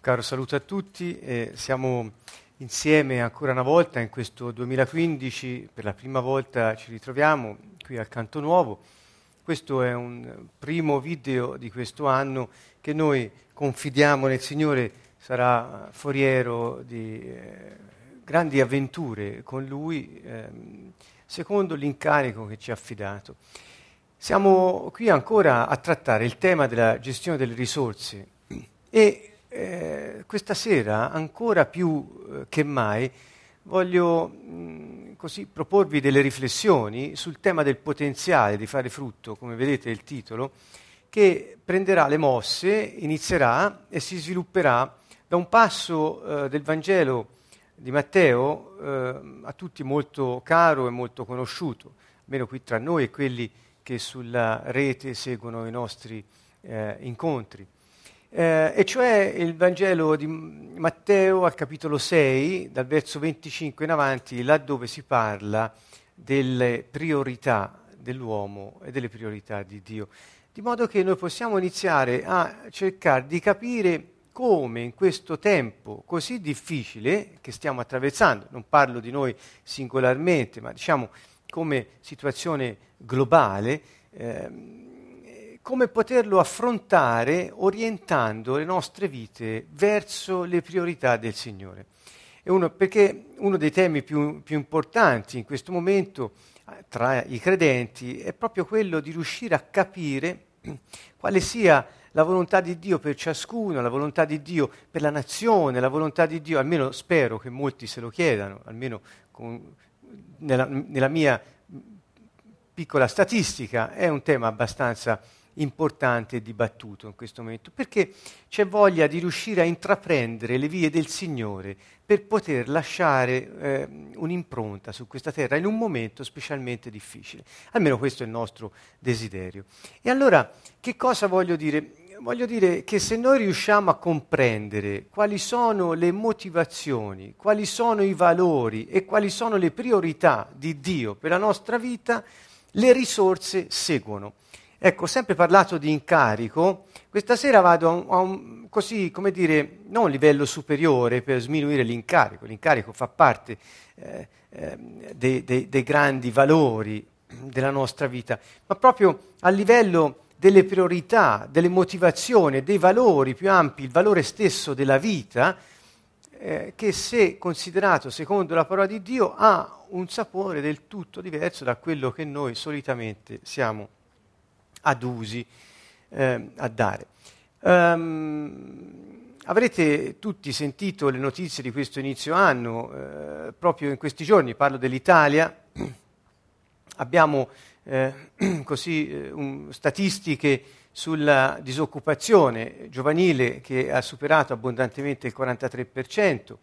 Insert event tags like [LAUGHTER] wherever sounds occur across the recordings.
caro saluto a tutti. Eh, siamo insieme ancora una volta in questo 2015, per la prima volta ci ritroviamo qui al Canto Nuovo. Questo è un primo video di questo anno che noi confidiamo nel Signore sarà foriero di eh, grandi avventure con Lui, eh, secondo l'incarico che ci ha affidato. Siamo qui ancora a trattare il tema della gestione delle risorse e eh, questa sera, ancora più eh, che mai, voglio mh, così proporvi delle riflessioni sul tema del potenziale di fare frutto, come vedete il titolo, che prenderà le mosse, inizierà e si svilupperà da un passo eh, del Vangelo di Matteo eh, a tutti molto caro e molto conosciuto, almeno qui tra noi e quelli che sulla rete seguono i nostri eh, incontri eh, e cioè il Vangelo di Matteo al capitolo 6, dal verso 25 in avanti, laddove si parla delle priorità dell'uomo e delle priorità di Dio. Di modo che noi possiamo iniziare a cercare di capire come in questo tempo così difficile che stiamo attraversando, non parlo di noi singolarmente, ma diciamo come situazione globale, eh, come poterlo affrontare orientando le nostre vite verso le priorità del Signore. Uno, perché uno dei temi più, più importanti in questo momento eh, tra i credenti è proprio quello di riuscire a capire quale sia la volontà di Dio per ciascuno, la volontà di Dio per la nazione, la volontà di Dio, almeno spero che molti se lo chiedano, almeno con, nella, nella mia piccola statistica, è un tema abbastanza importante e dibattuto in questo momento, perché c'è voglia di riuscire a intraprendere le vie del Signore per poter lasciare eh, un'impronta su questa terra in un momento specialmente difficile. Almeno questo è il nostro desiderio. E allora, che cosa voglio dire? Voglio dire che se noi riusciamo a comprendere quali sono le motivazioni, quali sono i valori e quali sono le priorità di Dio per la nostra vita, le risorse seguono. Ecco, sempre parlato di incarico, questa sera vado a un, a un, così, come dire, non un livello superiore per sminuire l'incarico, l'incarico fa parte eh, eh, dei, dei, dei grandi valori della nostra vita, ma proprio a livello delle priorità, delle motivazioni, dei valori più ampi, il valore stesso della vita, eh, che se considerato secondo la parola di Dio ha un sapore del tutto diverso da quello che noi solitamente siamo adusi eh, a dare. Um, avrete tutti sentito le notizie di questo inizio anno, eh, proprio in questi giorni, parlo dell'Italia, [CLEARS THROAT] abbiamo eh, [CLEARS THROAT] così, un, statistiche sulla disoccupazione giovanile che ha superato abbondantemente il 43%,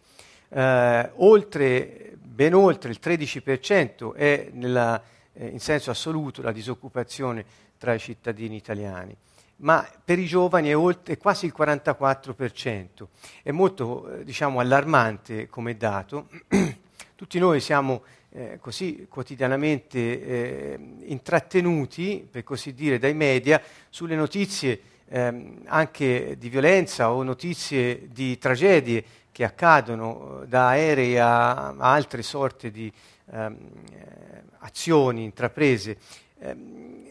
eh, oltre, ben oltre il 13% è nella, eh, in senso assoluto la disoccupazione tra i cittadini italiani, ma per i giovani è, oltre, è quasi il 44%. È molto eh, diciamo, allarmante come dato. [CLEARS THROAT] Tutti noi siamo eh, così quotidianamente eh, intrattenuti, per così dire, dai media sulle notizie ehm, anche di violenza o notizie di tragedie che accadono eh, da aerei a, a altre sorte di ehm, eh, azioni intraprese. Ehm,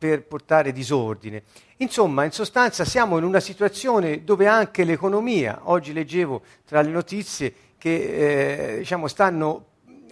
per portare disordine. Insomma, in sostanza siamo in una situazione dove anche l'economia, oggi leggevo tra le notizie che eh, diciamo, stanno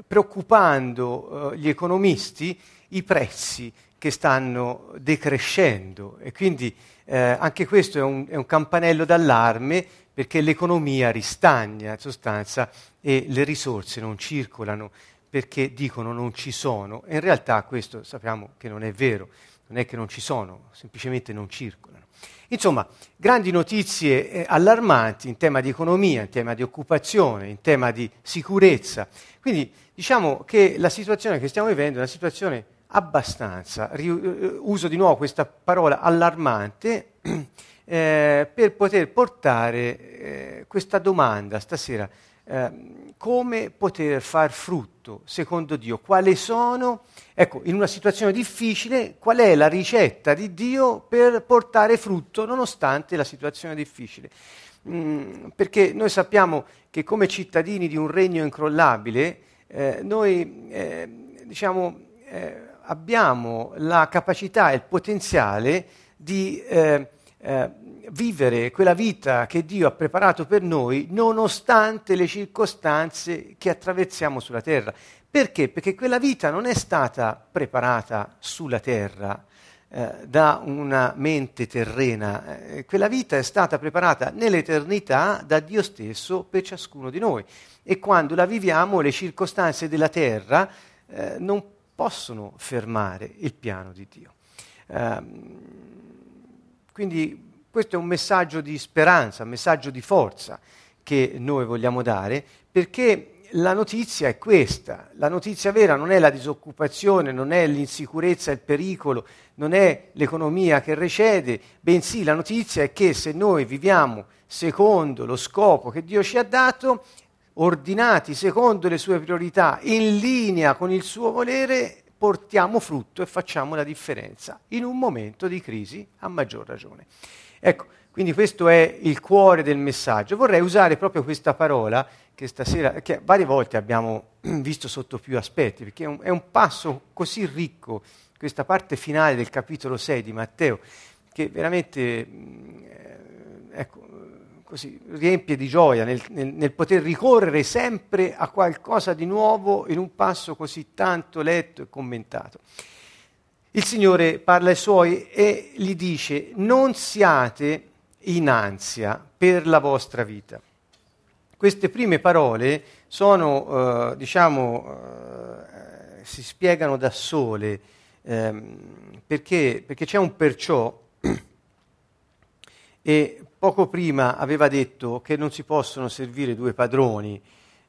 preoccupando eh, gli economisti i prezzi che stanno decrescendo. E quindi eh, anche questo è un, è un campanello d'allarme perché l'economia ristagna in sostanza e le risorse non circolano perché dicono non ci sono. In realtà questo sappiamo che non è vero non è che non ci sono, semplicemente non circolano. Insomma, grandi notizie eh, allarmanti in tema di economia, in tema di occupazione, in tema di sicurezza. Quindi diciamo che la situazione che stiamo vivendo è una situazione abbastanza, ri- eh, uso di nuovo questa parola allarmante, [CLEARS THROAT] eh, per poter portare eh, questa domanda stasera. Eh, come poter far frutto secondo Dio, quali sono, ecco, in una situazione difficile, qual è la ricetta di Dio per portare frutto nonostante la situazione difficile. Mm, perché noi sappiamo che come cittadini di un regno incrollabile, eh, noi eh, diciamo, eh, abbiamo la capacità e il potenziale di eh, eh, vivere quella vita che Dio ha preparato per noi nonostante le circostanze che attraversiamo sulla terra. Perché? Perché quella vita non è stata preparata sulla terra eh, da una mente terrena, eh, quella vita è stata preparata nell'eternità da Dio stesso per ciascuno di noi. E quando la viviamo le circostanze della terra eh, non possono fermare il piano di Dio. Ehm, quindi questo è un messaggio di speranza, un messaggio di forza che noi vogliamo dare, perché la notizia è questa. La notizia vera non è la disoccupazione, non è l'insicurezza, il pericolo, non è l'economia che recede, bensì la notizia è che se noi viviamo secondo lo scopo che Dio ci ha dato, ordinati secondo le sue priorità, in linea con il suo volere, portiamo frutto e facciamo la differenza in un momento di crisi a maggior ragione. Ecco, quindi questo è il cuore del messaggio. Vorrei usare proprio questa parola che stasera, che varie volte abbiamo [CLEARS THROAT] visto sotto più aspetti, perché è un, è un passo così ricco, questa parte finale del capitolo 6 di Matteo, che veramente mm, eh, ecco, così, riempie di gioia nel, nel, nel, poter ricorrere sempre a qualcosa di nuovo in un passo così tanto letto e commentato. Il Signore parla ai suoi e gli dice non siate in ansia per la vostra vita. Queste prime parole sono, eh, diciamo, eh, si spiegano da sole, ehm, perché, perché c'è un perciò e poco prima aveva detto che non si possono servire due padroni,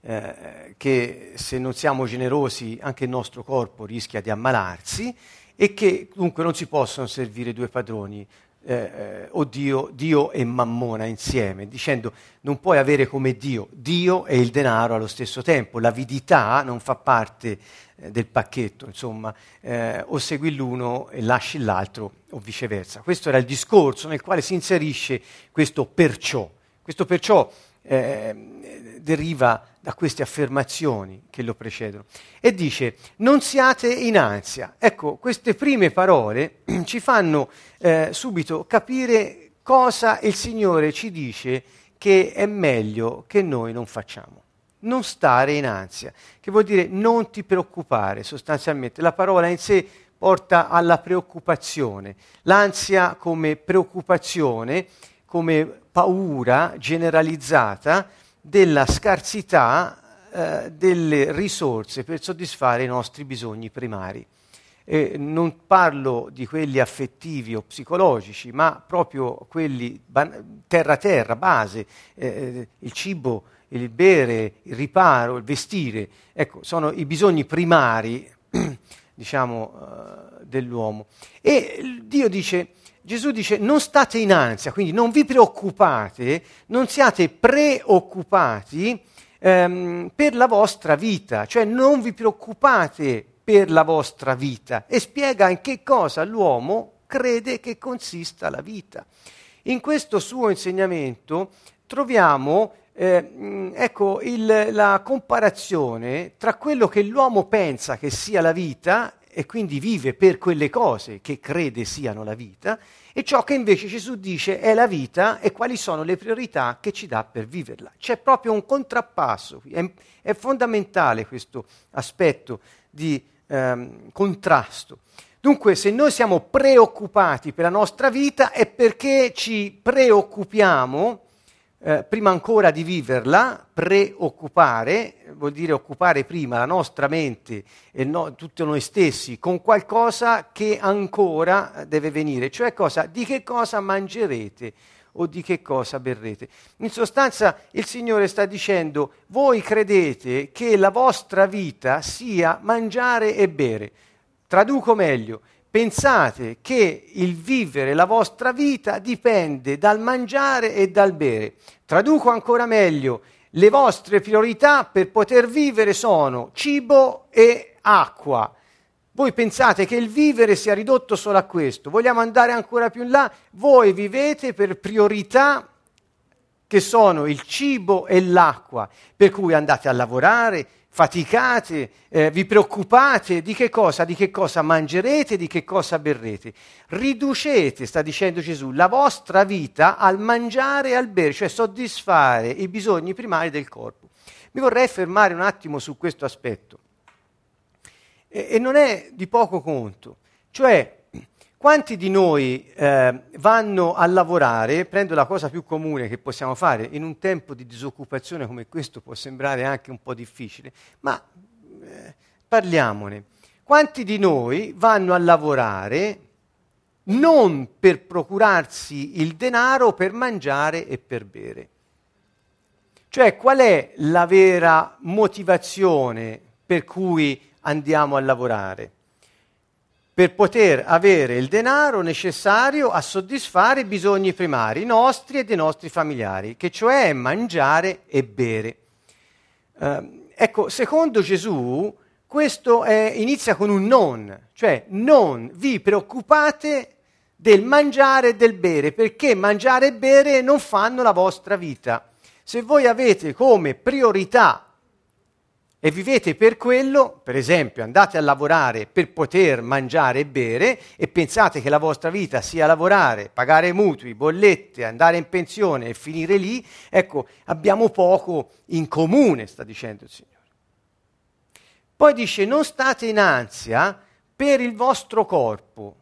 eh, che se non siamo generosi anche il nostro corpo rischia di ammalarsi e che dunque non si possono servire due padroni, eh, eh, o Dio, Dio e Mammona insieme, dicendo non puoi avere come Dio Dio e il denaro allo stesso tempo, l'avidità non fa parte eh, del pacchetto, insomma, eh, o segui l'uno e lasci l'altro o viceversa. Questo era il discorso nel quale si inserisce questo perciò. Questo perciò eh, deriva da queste affermazioni che lo precedono. E dice, non siate in ansia. Ecco, queste prime parole [CLEARS THROAT] ci fanno eh, subito capire cosa il Signore ci dice che è meglio che noi non facciamo. Non stare in ansia, che vuol dire non ti preoccupare sostanzialmente. La parola in sé porta alla preoccupazione. L'ansia come preoccupazione, come paura generalizzata, della scarsità eh, delle risorse per soddisfare i nostri bisogni primari. Eh, non parlo di quelli affettivi o psicologici, ma proprio quelli terra-terra, base, eh, eh, il cibo, il bere, il riparo, il vestire, ecco, sono i bisogni primari, [CLEARS THROAT] diciamo, uh, dell'uomo. E Dio dice, Gesù dice non state in ansia, quindi non vi preoccupate, non siate preoccupati ehm, per la vostra vita, cioè non vi preoccupate per la vostra vita e spiega in che cosa l'uomo crede che consista la vita. In questo suo insegnamento troviamo eh, ecco, il, la comparazione tra quello che l'uomo pensa che sia la vita e quindi vive per quelle cose che crede siano la vita, e ciò che invece Gesù dice è la vita e quali sono le priorità che ci dà per viverla. C'è proprio un contrappasso, è, è fondamentale questo aspetto di ehm, contrasto. Dunque, se noi siamo preoccupati per la nostra vita è perché ci preoccupiamo eh, prima ancora di viverla, preoccupare, vuol dire occupare prima la nostra mente e no, tutti noi stessi con qualcosa che ancora deve venire, cioè cosa? Di che cosa mangerete o di che cosa berrete. In sostanza il Signore sta dicendo, voi credete che la vostra vita sia mangiare e bere. Traduco meglio, pensate che il vivere la vostra vita dipende dal mangiare e dal bere. Traduco ancora meglio, le vostre priorità per poter vivere sono cibo e acqua. Voi pensate che il vivere sia ridotto solo a questo, vogliamo andare ancora più in là, voi vivete per priorità che sono il cibo e l'acqua, per cui andate a lavorare, faticate, eh, vi preoccupate di che cosa? Di che cosa mangerete, di che cosa berrete. Riducete, sta dicendo Gesù, la vostra vita al mangiare e al bere, cioè soddisfare i bisogni primari del corpo. Mi vorrei fermare un attimo su questo aspetto. E, e non è di poco conto. Cioè, quanti di noi eh, vanno a lavorare, prendo la cosa più comune che possiamo fare, in un tempo di disoccupazione come questo può sembrare anche un po' difficile, ma eh, parliamone. Quanti di noi vanno a lavorare non per procurarsi il denaro per mangiare e per bere? Cioè, qual è la vera motivazione per cui andiamo a lavorare? Per poter avere il denaro necessario a soddisfare i bisogni primari nostri e dei nostri familiari, che cioè mangiare e bere. Eh, ecco, secondo Gesù, questo è, inizia con un non, cioè non vi preoccupate del mangiare e del bere, perché mangiare e bere non fanno la vostra vita. Se voi avete come priorità e vivete per quello, per esempio andate a lavorare per poter mangiare e bere e pensate che la vostra vita sia lavorare, pagare mutui, bollette, andare in pensione e finire lì, ecco, abbiamo poco in comune, sta dicendo il Signore. Poi dice, non state in ansia per il vostro corpo,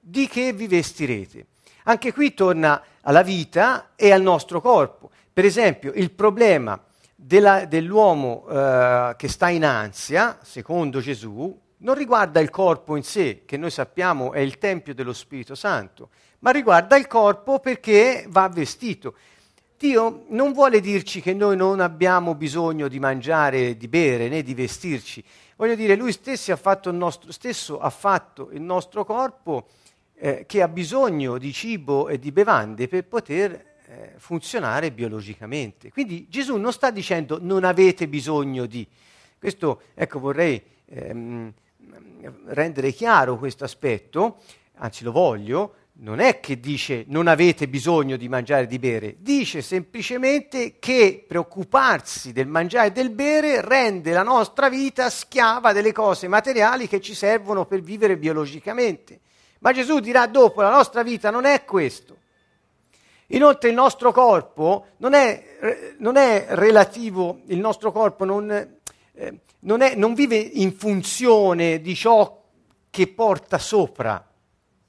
di che vi vestirete. Anche qui torna alla vita e al nostro corpo. Per esempio, il problema della, dell'uomo eh, che sta in ansia, secondo Gesù, non riguarda il corpo in sé, che noi sappiamo è il Tempio dello Spirito Santo, ma riguarda il corpo perché va vestito. Dio non vuole dirci che noi non abbiamo bisogno di mangiare di bere né di vestirci. Voglio dire, Lui stesso ha fatto il nostro, fatto il nostro corpo eh, che ha bisogno di cibo e di bevande per poter eh, funzionare biologicamente. Quindi Gesù non sta dicendo non avete bisogno di. Questo, ecco, vorrei ehm, rendere chiaro questo aspetto, anzi lo voglio, non è che dice non avete bisogno di mangiare e di bere, dice semplicemente che preoccuparsi del mangiare e del bere rende la nostra vita schiava delle cose materiali che ci servono per vivere biologicamente. Ma Gesù dirà dopo, la nostra vita non è questo. Inoltre il nostro corpo non è, non è relativo, il nostro corpo non, eh, non, è, non vive in funzione di ciò che porta sopra.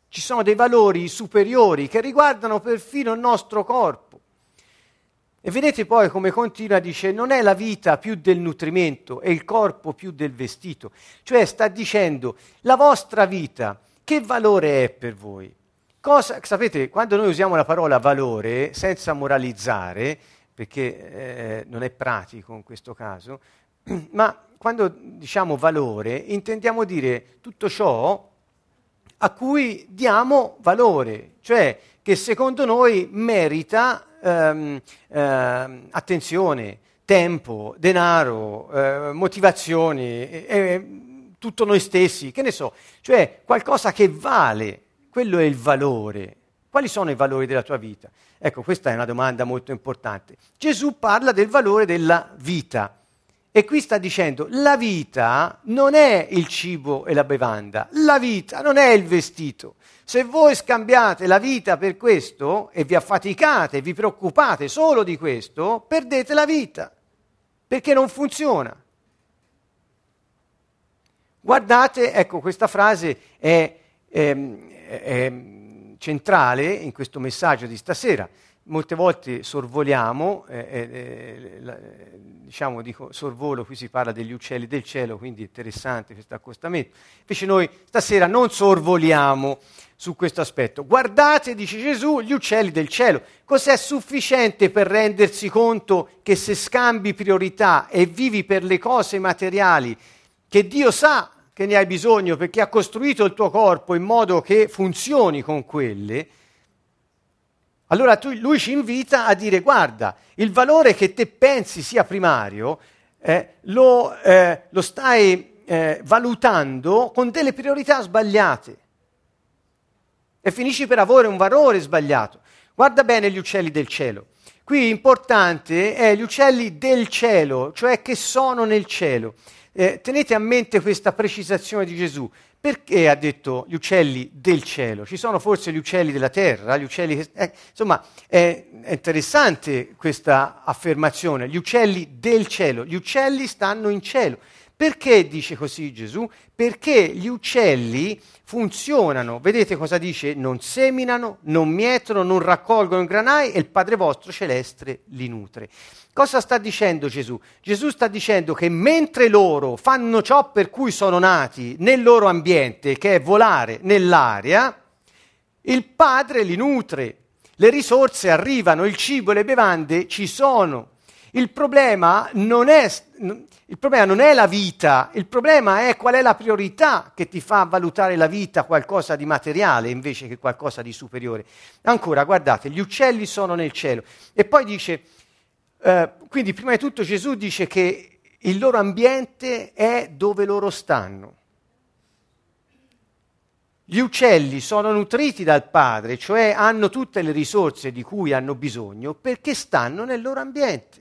Ci sono dei valori superiori che riguardano perfino il nostro corpo. E vedete poi come continua, dice, non è la vita più del nutrimento, è il corpo più del vestito. Cioè sta dicendo, la vostra vita, che valore è per voi? Cosa, sapete, quando noi usiamo la parola valore senza moralizzare, perché eh, non è pratico in questo caso, [CLEARS THROAT] ma quando diciamo valore intendiamo dire tutto ciò a cui diamo valore, cioè che secondo noi merita ehm, ehm, attenzione, tempo, denaro, eh, motivazioni, eh, tutto noi stessi, che ne so, cioè qualcosa che vale quello è il valore. Quali sono i valori della tua vita? Ecco, questa è una domanda molto importante. Gesù parla del valore della vita. E qui sta dicendo, la vita non è il cibo e la bevanda, la vita non è il vestito. Se voi scambiate la vita per questo e vi affaticate, vi preoccupate solo di questo, perdete la vita, perché non funziona. Guardate, ecco, questa frase è, è, è centrale in questo messaggio di stasera. Molte volte sorvoliamo, eh, eh, eh, diciamo, dico sorvolo, qui si parla degli uccelli del cielo, quindi è interessante questo accostamento. Invece noi stasera non sorvoliamo su questo aspetto. Guardate, dice Gesù, gli uccelli del cielo. Cos'è sufficiente per rendersi conto che se scambi priorità e vivi per le cose materiali che Dio sa che ne hai bisogno perché ha costruito il tuo corpo in modo che funzioni con quelle, Allora tu, lui ci invita a dire guarda, il valore che te pensi sia primario eh, lo, eh, lo, stai eh, valutando con delle priorità sbagliate e finisci per avere un valore sbagliato. Guarda bene gli uccelli del cielo. Qui importante è gli uccelli del cielo, cioè che sono nel cielo. Eh, tenete a mente questa precisazione di Gesù. Perché ha detto gli uccelli del cielo? Ci sono forse gli uccelli della terra, gli uccelli che... eh, insomma, è, è interessante questa affermazione, gli uccelli del cielo, gli uccelli stanno in cielo. Perché dice così Gesù? Perché gli uccelli funzionano, vedete cosa dice? Non seminano, non mietono, non raccolgono granai e il Padre vostro celeste li nutre. Cosa sta dicendo Gesù? Gesù sta dicendo che mentre loro fanno ciò per cui sono nati nel loro ambiente, che è volare nell'aria, il Padre li nutre, le risorse arrivano, il cibo e le bevande ci sono. Il problema non è il problema non è la vita, il problema è qual è la priorità che ti fa valutare la vita qualcosa di materiale invece che qualcosa di superiore. Ancora, guardate, gli uccelli sono nel cielo. E poi dice, eh, quindi prima di tutto Gesù dice che il loro ambiente è dove loro stanno. Gli uccelli sono nutriti dal Padre, cioè hanno tutte le risorse di cui hanno bisogno perché stanno nel loro ambiente.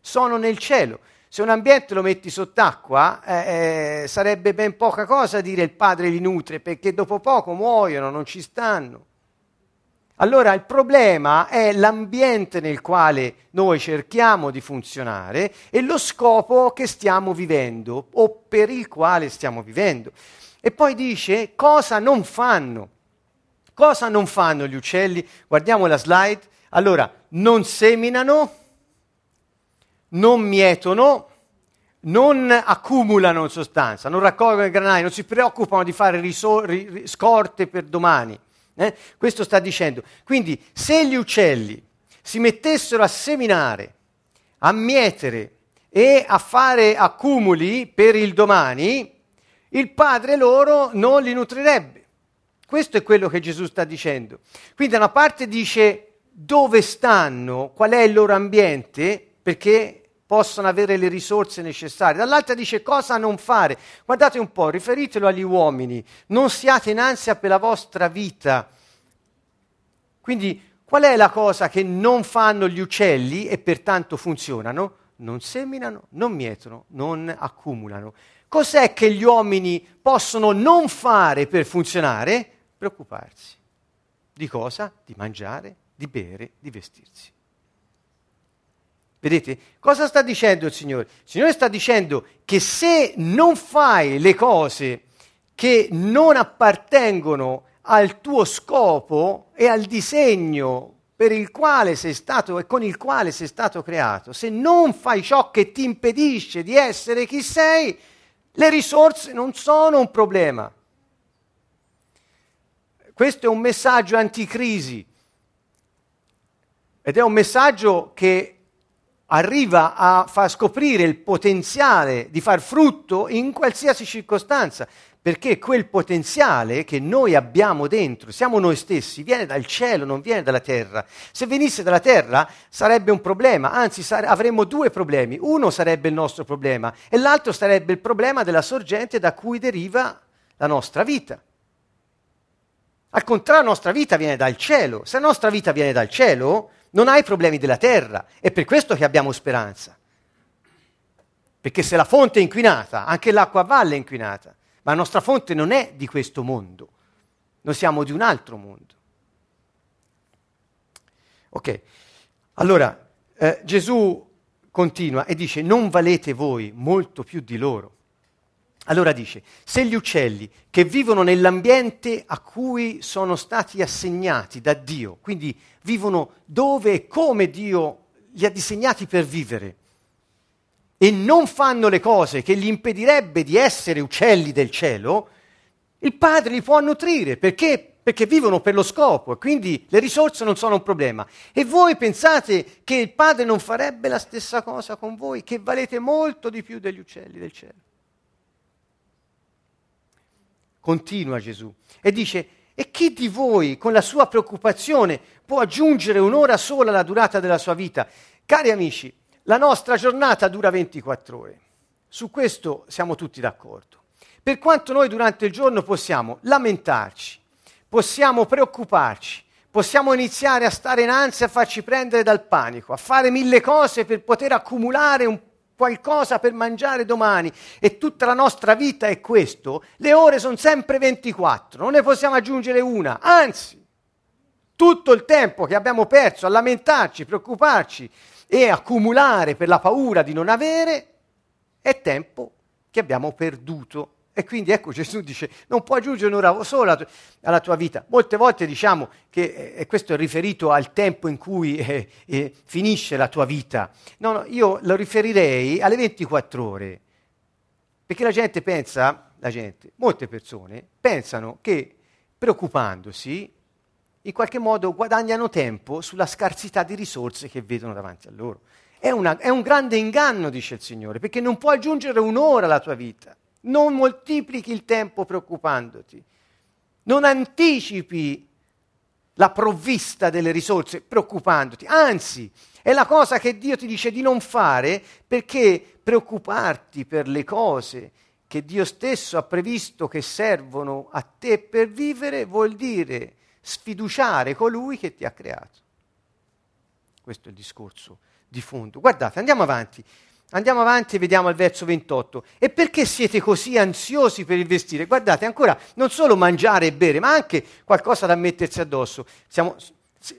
Sono nel cielo. Se un ambiente lo metti sott'acqua, eh, eh, sarebbe ben poca cosa dire il padre li nutre, perché dopo poco muoiono, non ci stanno. Allora il problema è l'ambiente nel quale noi cerchiamo di funzionare e lo scopo che stiamo vivendo o per il quale stiamo vivendo. E poi dice cosa non fanno. Cosa non fanno gli uccelli? Guardiamo la slide. Allora, non seminano, non mietono, non accumulano sostanza, non raccolgono i granai, non si preoccupano di fare risor- ri- scorte per domani. Eh? Questo sta dicendo. Quindi se gli uccelli si mettessero a seminare, a mietere e a fare accumuli per il domani, il padre loro non li nutrirebbe. Questo è quello che Gesù sta dicendo. Quindi da una parte dice dove stanno, qual è il loro ambiente, perché possono avere le risorse necessarie. Dall'altra dice cosa non fare. Guardate un po', riferitelo agli uomini, non siate in ansia per la vostra vita. Quindi qual è la cosa che non fanno gli uccelli e pertanto funzionano? Non seminano, non mietono, non accumulano. Cos'è che gli uomini possono non fare per funzionare? Preoccuparsi. Di cosa? Di mangiare, di bere, di vestirsi. Vedete? Cosa sta dicendo il Signore? Il Signore sta dicendo che se non fai le cose che non appartengono al tuo scopo e al disegno per il quale sei stato e con il quale sei stato creato, se non fai ciò che ti impedisce di essere chi sei, le risorse non sono un problema. Questo è un messaggio anticrisi ed è un messaggio che arriva a far scoprire il potenziale di far frutto in qualsiasi circostanza, perché quel potenziale che noi abbiamo dentro, siamo noi stessi, viene dal cielo, non viene dalla terra. Se venisse dalla terra sarebbe un problema, anzi sare- avremmo due problemi. Uno sarebbe il nostro problema e l'altro sarebbe il problema della sorgente da cui deriva la nostra vita. Al contrario, la nostra vita viene dal cielo. Se la nostra vita viene dal cielo, non hai problemi della terra. È per questo che abbiamo speranza. Perché se la fonte è inquinata, anche l'acqua a valle è inquinata. Ma la nostra fonte non è di questo mondo. Noi siamo di un altro mondo. Ok, allora eh, Gesù continua e dice, non valete voi molto più di loro. Allora dice, se gli uccelli che vivono nell'ambiente a cui sono stati assegnati da Dio, quindi vivono dove e come Dio li ha disegnati per vivere, e non fanno le cose che gli impedirebbe di essere uccelli del cielo, il Padre li può nutrire perché perché vivono per lo scopo e quindi le risorse non sono un problema. E voi pensate che il Padre non farebbe la stessa cosa con voi, che valete molto di più degli uccelli del cielo? Continua Gesù e dice, e chi di voi con la sua preoccupazione può aggiungere un'ora sola alla durata della sua vita. Cari amici, la nostra giornata dura 24 ore. Su questo siamo tutti d'accordo. Per quanto noi durante il giorno possiamo lamentarci, possiamo preoccuparci, possiamo iniziare a stare in ansia, a farci prendere dal panico, a fare mille cose per poter accumulare un qualcosa per mangiare domani e tutta la nostra vita è questo, le ore sono sempre 24, non ne possiamo aggiungere una, anzi, tutto il tempo che abbiamo perso a lamentarci, preoccuparci e accumulare per la paura di non avere è tempo che abbiamo perduto e quindi ecco Gesù dice, non puoi aggiungere un'ora sola alla tua vita. Molte volte diciamo che eh, questo è riferito al tempo in cui eh, eh, finisce la tua vita. No, no, io lo riferirei alle 24 ore. Perché la gente pensa, la gente, molte persone pensano che preoccupandosi in qualche modo guadagnano tempo sulla scarsità di risorse che vedono davanti a loro. È, una, è un grande inganno, dice il Signore, perché non puoi aggiungere un'ora alla tua vita. Non moltiplichi il tempo preoccupandoti. Non anticipi la provvista delle risorse preoccupandoti. Anzi, è la cosa che Dio ti dice di non fare perché preoccuparti per le cose che Dio stesso ha previsto che servono a te per vivere vuol dire sfiduciare colui che ti ha creato. Questo è il discorso di fondo. Guardate, andiamo avanti. Andiamo avanti e vediamo il verso 28. E perché siete così ansiosi per il vestire? Guardate, ancora non solo mangiare e bere, ma anche qualcosa da mettersi addosso. Siamo,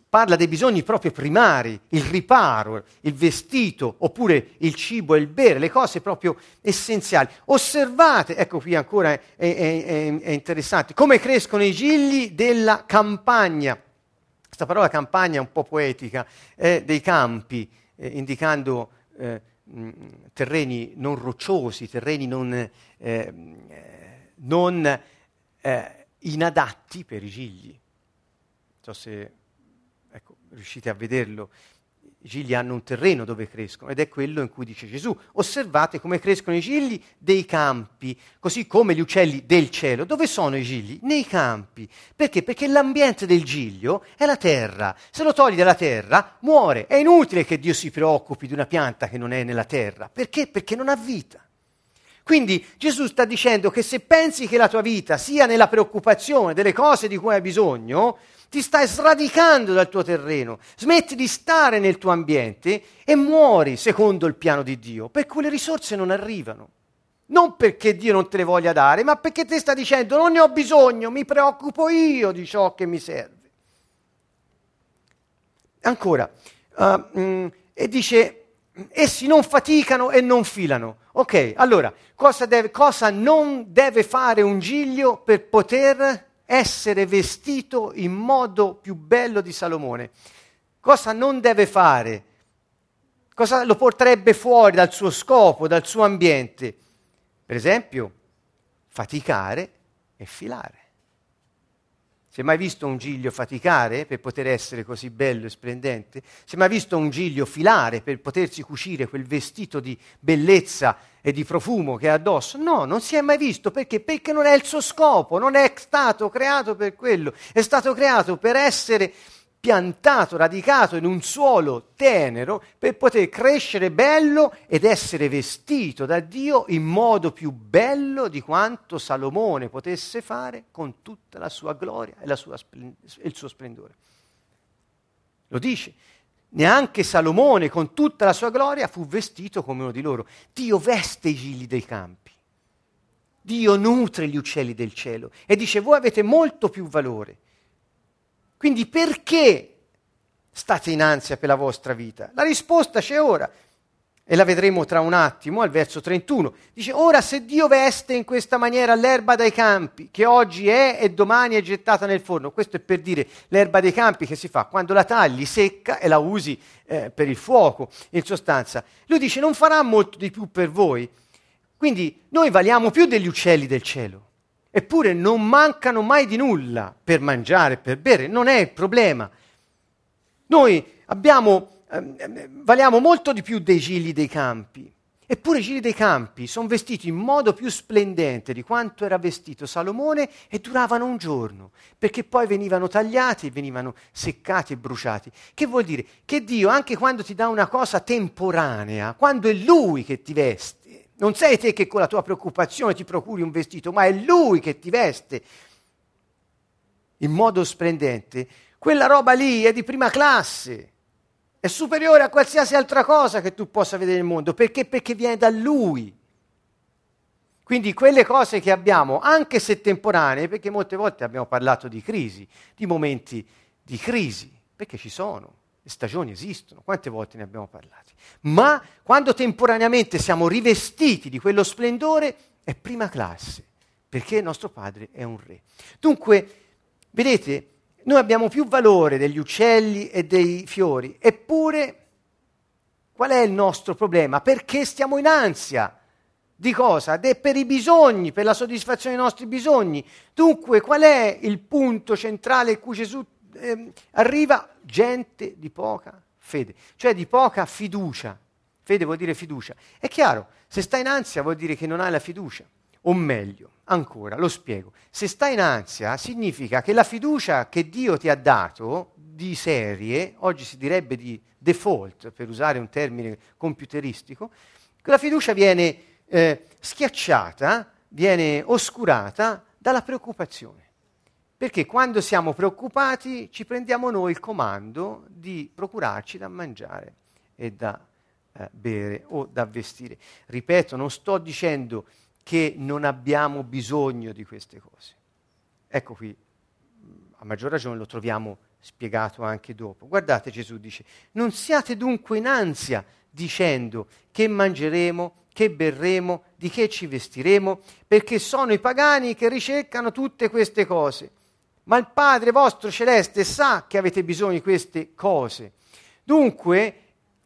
parla dei bisogni proprio primari, il riparo, il vestito, oppure il cibo e il bere, le cose proprio essenziali. Osservate, ecco qui ancora è, è, è, è interessante, come crescono i gigli della campagna. Questa parola campagna è un po' poetica, è dei campi, eh, indicando... Eh, terreni non rocciosi, terreni non, eh, non eh, inadatti per i gigli. Non so se ecco, riuscite a vederlo. I gigli hanno un terreno dove crescono ed è quello in cui dice Gesù. Osservate come crescono i gigli dei campi, così come gli uccelli del cielo. Dove sono i gigli? Nei campi. Perché? Perché l'ambiente del giglio è la terra. Se lo togli dalla terra, muore. È inutile che Dio si preoccupi di una pianta che non è nella terra. Perché? Perché non ha vita. Quindi Gesù sta dicendo che se pensi che la tua vita sia nella preoccupazione delle cose di cui hai bisogno, ti stai sradicando dal tuo terreno, smetti di stare nel tuo ambiente e muori secondo il piano di Dio, per cui le risorse non arrivano. Non perché Dio non te le voglia dare, ma perché ti sta dicendo non ne ho bisogno, mi preoccupo io di ciò che mi serve. Ancora, uh, mm, e dice, essi non faticano e non filano. Ok, allora, cosa, deve, cosa non deve fare un giglio per poter essere vestito in modo più bello di Salomone. Cosa non deve fare? Cosa lo porterebbe fuori dal suo scopo, dal suo ambiente? Per esempio, faticare e filare. Si è mai visto un giglio faticare per poter essere così bello e splendente? Si è mai visto un giglio filare per potersi cucire quel vestito di bellezza e di profumo che ha addosso? No, non si è mai visto perché? Perché non è il suo scopo, non è stato creato per quello, è stato creato per essere piantato, radicato in un suolo tenero per poter crescere bello ed essere vestito da Dio in modo più bello di quanto Salomone potesse fare con tutta la sua gloria e, sua splend- e il suo splendore. Lo dice, neanche Salomone con tutta la sua gloria fu vestito come uno di loro. Dio veste i gigli dei campi. Dio nutre gli uccelli del cielo e dice voi avete molto più valore quindi perché state in ansia per la vostra vita? La risposta c'è ora e la vedremo tra un attimo al verso 31. Dice, ora se Dio veste in questa maniera l'erba dai campi, che oggi è e domani è gettata nel forno, questo è per dire l'erba dei campi che si fa quando la tagli secca e la usi eh, per il fuoco, in sostanza. Lui dice, non farà molto di più per voi. Quindi noi valiamo più degli uccelli del cielo. Eppure non mancano mai di nulla per mangiare, per bere, non è il problema. Noi abbiamo, eh, valiamo molto di più dei gigli dei campi. Eppure i giri dei campi sono vestiti in modo più splendente di quanto era vestito Salomone e duravano un giorno, perché poi venivano tagliati, venivano seccati e bruciati. Che vuol dire? Che Dio, anche quando ti dà una cosa temporanea, quando è Lui che ti veste, non sei te che con la tua preoccupazione ti procuri un vestito, ma è Lui che ti veste in modo splendente, quella roba lì è di prima classe è superiore a qualsiasi altra cosa che tu possa vedere nel mondo, perché? Perché viene da Lui. Quindi quelle cose che abbiamo, anche se temporanee, perché molte volte abbiamo parlato di crisi, di momenti di crisi, perché ci sono, le stagioni esistono, quante volte ne abbiamo parlati. Ma quando temporaneamente siamo rivestiti di quello splendore, è prima classe, perché il nostro Padre è un re. Dunque, vedete, noi abbiamo più valore degli uccelli e dei fiori, eppure qual è il nostro problema? Perché stiamo in ansia di cosa? De per i bisogni, per la soddisfazione dei nostri bisogni. Dunque, qual è il punto centrale in cui Gesù eh, arriva? Gente di poca fede, cioè di poca fiducia. Fede vuol dire fiducia. È chiaro, se stai in ansia vuol dire che non hai la fiducia. O meglio, ancora, lo spiego. Se stai in ansia, significa che la fiducia che Dio ti ha dato di serie, oggi si direbbe di default, per usare un termine computeristico, quella fiducia viene eh, schiacciata, viene oscurata dalla preoccupazione. Perché quando siamo preoccupati ci prendiamo noi il comando di procurarci da mangiare e da eh, bere o da vestire. Ripeto, non sto dicendo che non abbiamo bisogno di queste cose. Ecco qui, a maggior ragione lo troviamo spiegato anche dopo. Guardate Gesù dice, non siate dunque in ansia dicendo che mangeremo, che berremo, di che ci vestiremo, perché sono i pagani che ricercano tutte queste cose. Ma il Padre vostro celeste sa che avete bisogno di queste cose. Dunque,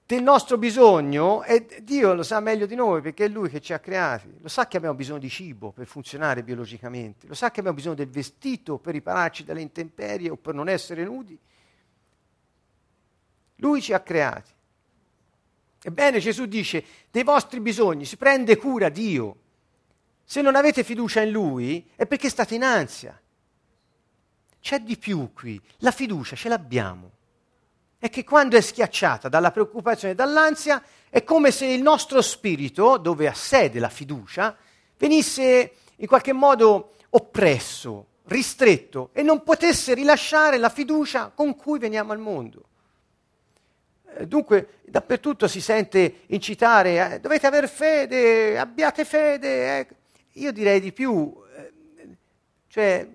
del nostro bisogno e Dio lo sa meglio di noi perché è Lui che ci ha creati, lo sa che abbiamo bisogno di cibo per funzionare biologicamente, lo sa che abbiamo bisogno del vestito per ripararci dalle intemperie o per non essere nudi. Lui ci ha creati. Ebbene Gesù dice, dei vostri bisogni si prende cura Dio. Se non avete fiducia in Lui è perché state in ansia. C'è di più qui, la fiducia ce l'abbiamo è che quando è schiacciata dalla preoccupazione e dall'ansia, è come se il nostro spirito, dove ha sede la fiducia, venisse in qualche modo oppresso, ristretto e non potesse rilasciare la fiducia con cui veniamo al mondo. Eh, dunque, dappertutto si sente incitare, eh, dovete avere fede, abbiate fede. Eh. Io direi di più, eh, cioè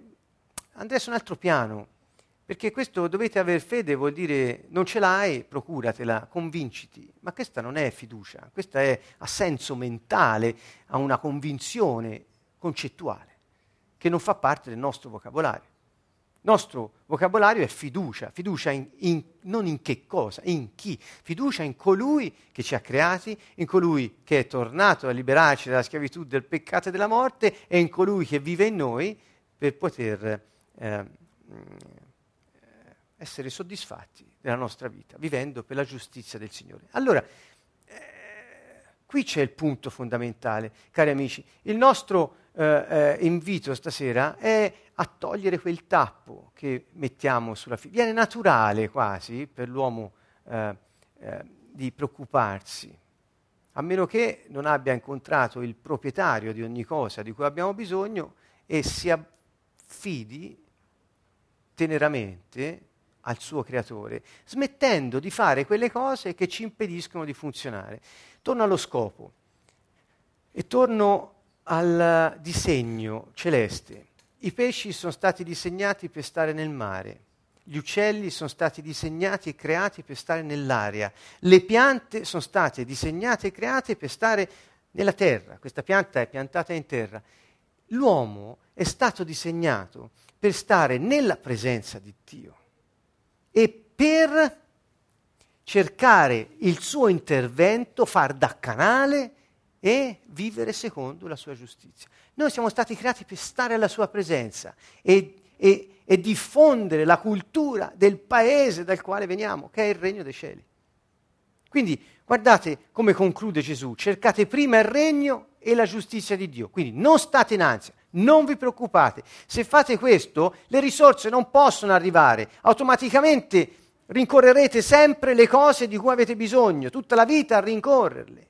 andrei su un altro piano. Perché questo dovete avere fede vuol dire non ce l'hai, procuratela, convinciti. Ma questa non è fiducia, questa è assenso mentale, a una convinzione concettuale che non fa parte del nostro vocabolario. Il nostro vocabolario è fiducia, fiducia in, in, non in che cosa, in chi, fiducia in colui che ci ha creati, in colui che è tornato a liberarci dalla schiavitù del peccato e della morte e in colui che vive in noi per poter eh, essere soddisfatti della nostra vita, vivendo per la giustizia del Signore. Allora, eh, qui c'è il punto fondamentale, cari amici. Il nostro eh, eh, invito stasera è a togliere quel tappo che mettiamo sulla figlia. Viene naturale quasi per l'uomo eh, eh, di preoccuparsi, a meno che non abbia incontrato il proprietario di ogni cosa di cui abbiamo bisogno e si affidi teneramente al suo creatore, smettendo di fare quelle cose che ci impediscono di funzionare. Torno allo scopo e torno al disegno celeste. I pesci sono stati disegnati per stare nel mare, gli uccelli sono stati disegnati e creati per stare nell'aria, le piante sono state disegnate e create per stare nella terra, questa pianta è piantata in terra. L'uomo è stato disegnato per stare nella presenza di Dio e per cercare il suo intervento, far da canale e vivere secondo la sua giustizia. Noi siamo stati creati per stare alla sua presenza e, e, e diffondere la cultura del paese dal quale veniamo, che è il regno dei cieli. Quindi guardate come conclude Gesù, cercate prima il regno e la giustizia di Dio, quindi non state in ansia, non vi preoccupate, se fate questo le risorse non possono arrivare, automaticamente rincorrerete sempre le cose di cui avete bisogno, tutta la vita a rincorrerle.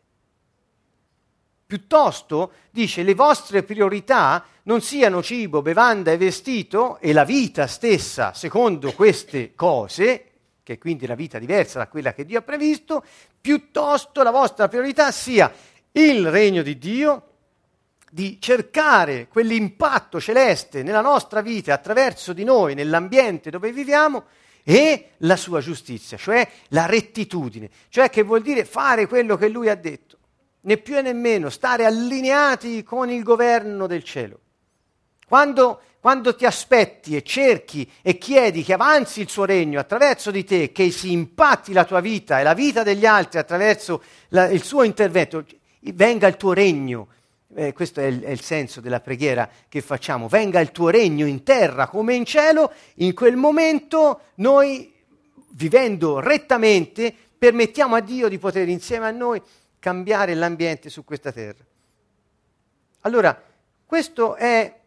Piuttosto, dice, le vostre priorità non siano cibo, bevanda e vestito e la vita stessa secondo queste cose, che è quindi la vita diversa da quella che Dio ha previsto, piuttosto la vostra priorità sia il regno di Dio, di cercare quell'impatto celeste nella nostra vita attraverso di noi, nell'ambiente dove viviamo, e la sua giustizia, cioè la rettitudine, cioè che vuol dire fare quello che lui ha detto, né più né meno, stare allineati con il governo del cielo. Quando, quando ti aspetti e cerchi e chiedi che avanzi il suo regno attraverso di te, che si impatti la tua vita e la vita degli altri attraverso la, il suo intervento, venga il tuo regno. Eh, questo è il, è il senso della preghiera che facciamo. Venga il tuo regno in terra come in cielo. In quel momento noi, vivendo rettamente, permettiamo a Dio di poter insieme a noi cambiare l'ambiente su questa terra. Allora, questo è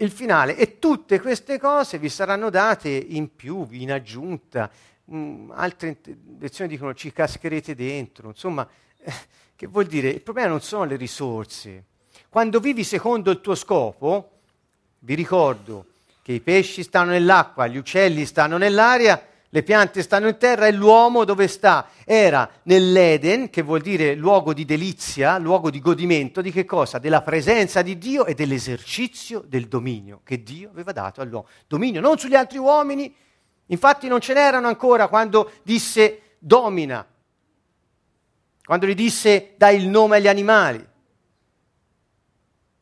il finale e tutte queste cose vi saranno date in più, in aggiunta. Mm, altre lezioni dicono ci cascherete dentro, insomma, eh, che vuol dire? Il problema non sono le risorse. Quando vivi secondo il tuo scopo, vi ricordo che i pesci stanno nell'acqua, gli uccelli stanno nell'aria, le piante stanno in terra e l'uomo dove sta? Era nell'Eden, che vuol dire luogo di delizia, luogo di godimento, di che cosa? Della presenza di Dio e dell'esercizio del dominio che Dio aveva dato all'uomo. Dominio non sugli altri uomini, infatti non ce n'erano ancora quando disse domina, quando gli disse dai il nome agli animali.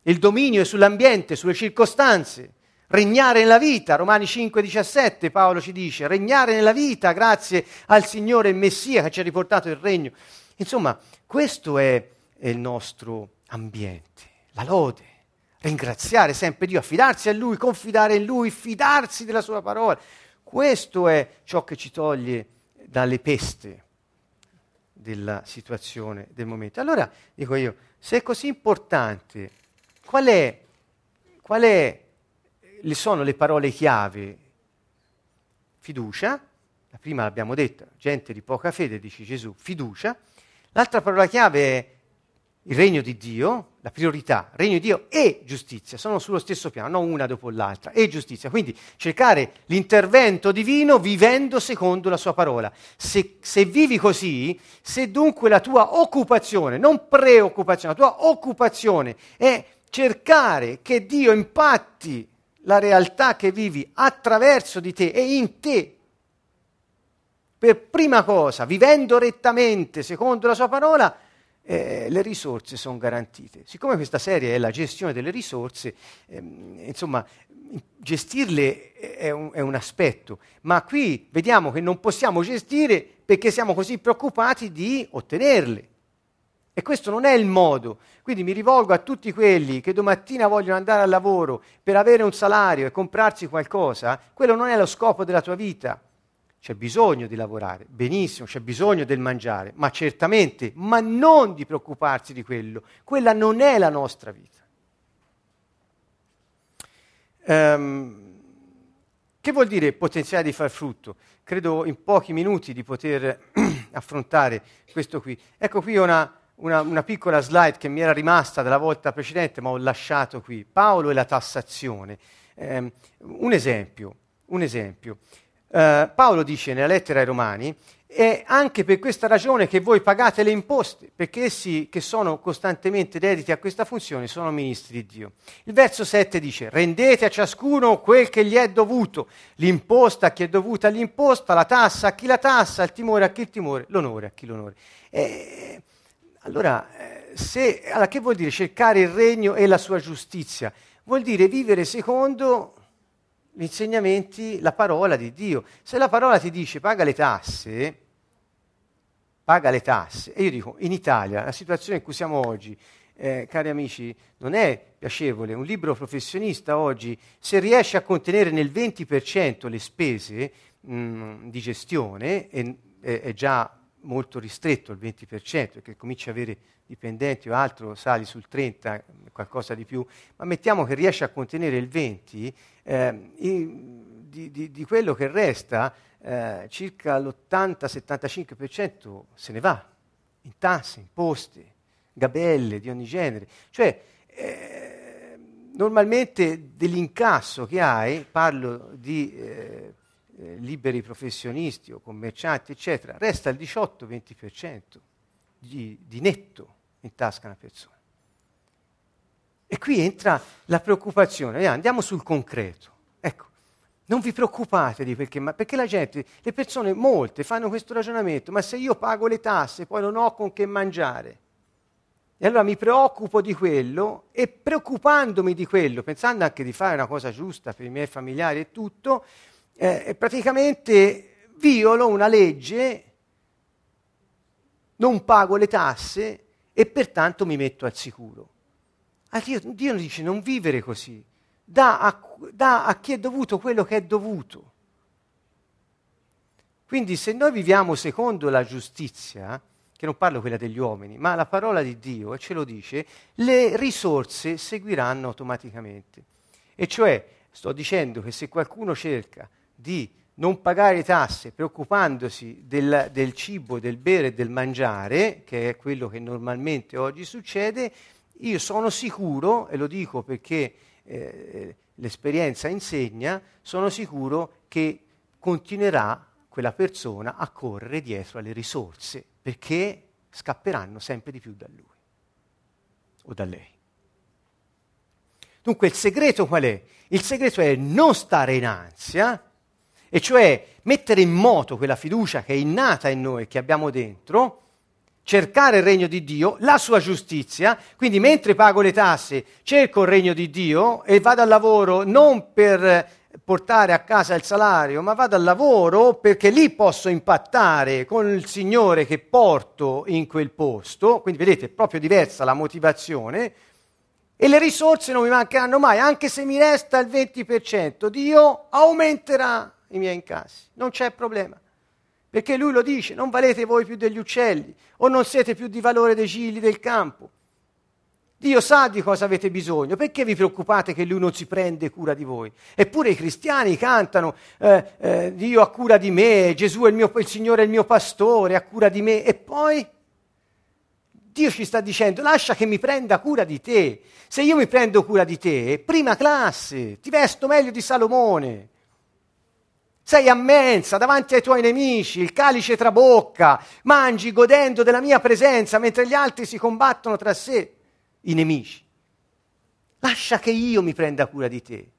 Il dominio è sull'ambiente, sulle circostanze regnare nella vita, Romani 5:17 Paolo ci dice, regnare nella vita grazie al Signore Messia che ci ha riportato il regno. Insomma, questo è, è il nostro ambiente, la lode, ringraziare sempre Dio, affidarsi a Lui, confidare in Lui, fidarsi della Sua parola. Questo è ciò che ci toglie dalle peste della situazione del momento. Allora dico io, se è così importante, qual è, qual è sono le parole chiave? Fiducia, la prima l'abbiamo detta, gente di poca fede, dice Gesù, fiducia. L'altra parola chiave è il regno di Dio, la priorità, regno di Dio e giustizia, sono sullo stesso piano, non una dopo l'altra, e giustizia. Quindi cercare l'intervento divino vivendo secondo la sua parola. Se, se, vivi così, se dunque la tua occupazione, non preoccupazione, la tua occupazione è cercare che Dio impatti la realtà che vivi attraverso di te e in te. Per prima cosa, vivendo rettamente secondo la sua parola, eh, le risorse sono garantite. Siccome questa serie è la gestione delle risorse, ehm, insomma, gestirle è un, è un, aspetto, ma qui vediamo che non possiamo gestire perché siamo così preoccupati di ottenerle. E questo non è il modo. Quindi mi rivolgo a tutti quelli che domattina vogliono andare al lavoro per avere un salario e comprarsi qualcosa. Quello non è lo scopo della tua vita. C'è bisogno di lavorare, benissimo, c'è bisogno del mangiare, ma certamente, ma non di preoccuparsi di quello. Quella non è la nostra vita. Um, che vuol dire potenziale di far frutto? Credo in pochi minuti di poter [CLEARS THROAT] affrontare questo qui. Ecco qui una, una, una, piccola slide che mi era rimasta dalla volta precedente, ma ho lasciato qui. Paolo e la tassazione. Eh, un esempio. Un esempio. Eh, Paolo dice nella lettera ai Romani, è anche per questa ragione che voi pagate le imposte, perché essi che sono costantemente dediti a questa funzione sono ministri di Dio. Il verso 7 dice, rendete a ciascuno quel che gli è dovuto, l'imposta a chi è dovuta l'imposta, la tassa a chi la tassa, il timore a chi il timore, l'onore a chi l'onore. E allora, eh, se, allora, che vuol dire cercare il regno e la sua giustizia? Vuol dire vivere secondo gli insegnamenti, la parola di Dio. Se la parola ti dice paga le tasse, paga le tasse, e io dico, in Italia, la situazione in cui siamo oggi, eh, cari amici, non è piacevole. Un libro professionista oggi, se riesce a contenere nel 20% le spese mh, di gestione, è, è già molto ristretto, il 20%, perché cominci a avere dipendenti o altro, sali sul 30%, qualcosa di più, ma mettiamo che riesci a contenere il 20%, eh, di, di, di, quello che resta, eh, circa l'80-75% se ne va, in tasse, imposte, gabelle di ogni genere. Cioè, eh, normalmente dell'incasso che hai, parlo di eh, liberi professionisti o commercianti, eccetera, resta il 18-20% di, di netto in tasca una persona. E qui entra la preoccupazione. Andiamo sul concreto. Ecco, non vi preoccupate di perché, ma perché la gente, le persone, molte, fanno questo ragionamento, ma se io pago le tasse poi non ho con che mangiare. E allora mi preoccupo di quello e preoccupandomi di quello, pensando anche di fare una cosa giusta per i miei familiari e tutto, eh, praticamente violo una legge, non pago le tasse e pertanto mi metto al sicuro. Ah, Dio, Dio dice non vivere così, dà a, dà a chi è dovuto quello che è dovuto. Quindi se noi viviamo secondo la giustizia, che non parlo quella degli uomini, ma la parola di Dio, ce lo dice, le risorse seguiranno automaticamente. E cioè, sto dicendo che se qualcuno cerca di non pagare tasse preoccupandosi del, del cibo, del bere e del mangiare, che è quello che normalmente oggi succede, io sono sicuro, e lo dico perché eh, l'esperienza insegna, sono sicuro che continuerà quella persona a correre dietro alle risorse, perché scapperanno sempre di più da lui o da lei. Dunque il segreto qual è? Il segreto è non stare in ansia, e cioè mettere in moto quella fiducia che è innata in noi, che abbiamo dentro, cercare il regno di Dio, la sua giustizia, quindi mentre pago le tasse cerco il regno di Dio e vado al lavoro non per portare a casa il salario, ma vado al lavoro perché lì posso impattare con il Signore che porto in quel posto, quindi vedete è proprio diversa la motivazione, e le risorse non mi mancheranno mai, anche se mi resta il 20%, Dio aumenterà i miei incassi, non c'è problema. Perché lui lo dice, non valete voi più degli uccelli o non siete più di valore dei gigli del campo. Dio sa di cosa avete bisogno, perché vi preoccupate che Lui non si prende cura di voi? Eppure i cristiani cantano, eh, eh, Dio ha cura di me, Gesù è il, mio, il Signore è il mio pastore, ha cura di me, e poi Dio ci sta dicendo, lascia che mi prenda cura di te. Se io mi prendo cura di te, prima classe, ti vesto meglio di Salomone, sei a mensa davanti ai tuoi nemici, il calice trabocca, mangi godendo della mia presenza mentre gli altri si combattono tra sé, i nemici. Lascia che io mi prenda cura di te.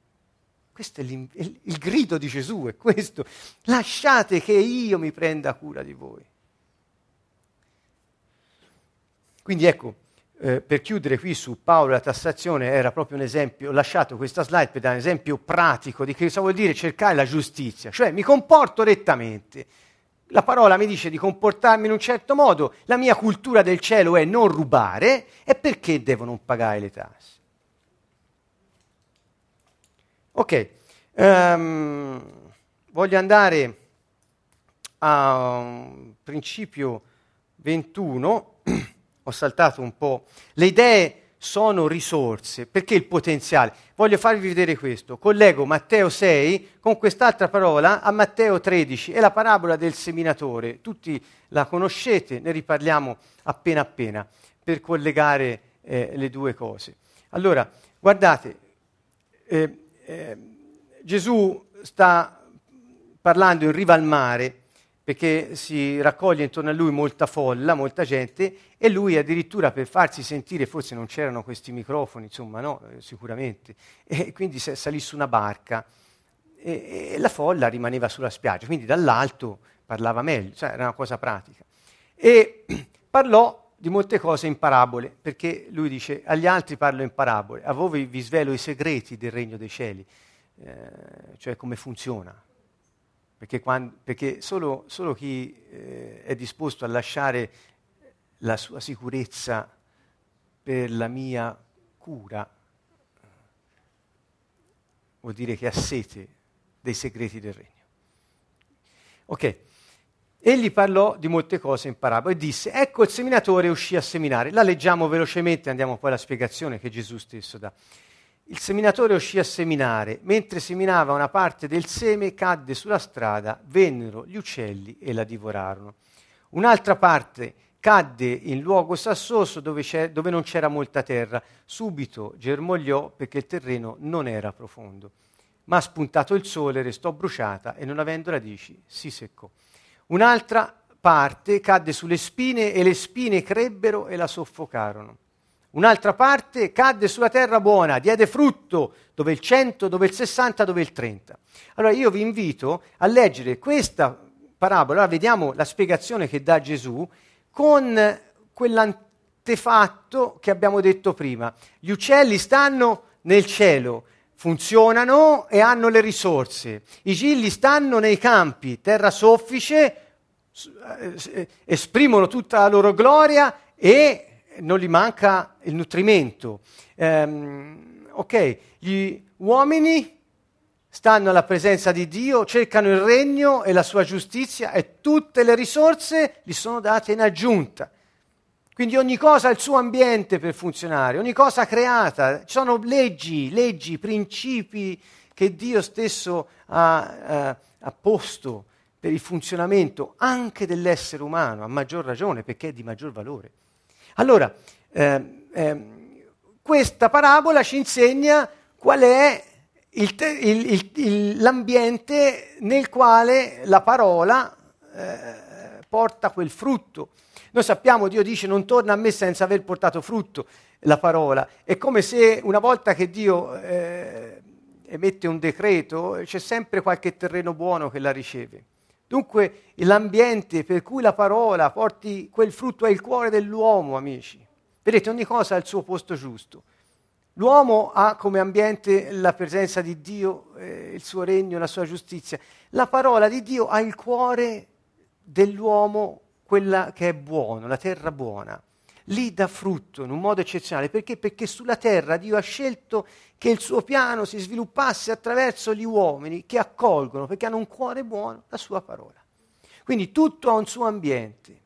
Questo è il, il grido di Gesù, è questo. Lasciate che io mi prenda cura di voi. Quindi ecco, eh, per chiudere qui su Paolo la tassazione era proprio un esempio, ho lasciato questa slide per dare un esempio pratico di che cosa vuol dire cercare la giustizia, cioè mi comporto rettamente. La parola mi dice di comportarmi in un certo modo, la mia cultura del cielo è non rubare e perché devo non pagare le tasse? Ok, um, voglio andare a un principio 21 [CLEARS THROAT] ho saltato un po'. Le idee sono risorse, perché il potenziale? Voglio farvi vedere questo. Collego Matteo 6 con quest'altra parola a Matteo 13, è la parabola del seminatore. Tutti la conoscete, ne riparliamo appena appena per collegare eh, le due cose. Allora, guardate, eh, eh, Gesù sta parlando in riva al mare perché si raccoglie intorno a lui molta folla, molta gente, e lui addirittura per farsi sentire, forse non c'erano questi microfoni, insomma, no, eh, sicuramente, [LAUGHS] e quindi salì su una barca e, e, la folla rimaneva sulla spiaggia, quindi dall'alto parlava meglio, cioè era una cosa pratica. E [CLEARS THROAT] parlò di molte cose in parabole, perché lui dice agli altri parlo in parabole, a voi vi svelo i segreti del regno dei cieli, eh, cioè come funziona, perché, quando, perché solo, solo, chi eh, è disposto a lasciare la sua sicurezza per la mia cura vuol dire che ha sete dei segreti del regno. Ok, Egli parlò di molte cose in parabola e disse, ecco il seminatore uscì a seminare. La leggiamo velocemente, andiamo poi alla spiegazione che Gesù stesso dà. Il seminatore uscì a seminare, mentre seminava una parte del seme cadde sulla strada, vennero gli uccelli e la divorarono. Un'altra parte cadde in luogo sassoso dove, dove non c'era molta terra, subito germogliò perché il terreno non era profondo. Ma spuntato il sole restò bruciata e non avendo radici si seccò. Un'altra parte cadde sulle spine e le spine crebbero e la soffocarono. Un'altra parte cadde sulla terra buona, diede frutto, dove il 100, dove il 60, dove il 30. Allora io vi invito a leggere questa parabola, allora vediamo la spiegazione che dà Gesù con quell'antefatto che abbiamo detto prima. Gli uccelli stanno nel cielo, funzionano e hanno le risorse. I gilli stanno nei campi, terra soffice, eh, esprimono tutta la loro gloria e non gli manca il nutrimento. Um, ok, gli uomini stanno alla presenza di Dio, cercano il regno e la sua giustizia e tutte le risorse gli sono date in aggiunta. Quindi ogni cosa ha il suo ambiente per funzionare, ogni cosa creata, ci sono leggi, leggi, principi che Dio stesso ha, eh, ha posto per il funzionamento anche dell'essere umano, a maggior ragione perché è di maggior valore. Allora, eh, eh, questa parabola ci insegna qual è il te- il, il, l'ambiente nel quale la parola eh, porta quel frutto. Noi sappiamo, Dio dice, non torna a me senza aver portato frutto la parola. È come se una volta che Dio eh, emette un decreto, c'è sempre qualche terreno buono che la riceve. Dunque l'ambiente per cui la parola porti quel frutto è il cuore dell'uomo, amici. Vedete, ogni cosa ha il suo posto giusto. L'uomo ha come ambiente la presenza di Dio, eh, il suo regno, la sua giustizia. La parola di Dio ha il cuore dell'uomo quella che è buona, la terra buona. Lì dà frutto in un modo eccezionale. Perché? Perché sulla terra Dio ha scelto che il suo piano si sviluppasse attraverso gli uomini che accolgono, perché hanno un cuore buono, la sua parola. Quindi tutto ha un suo ambiente.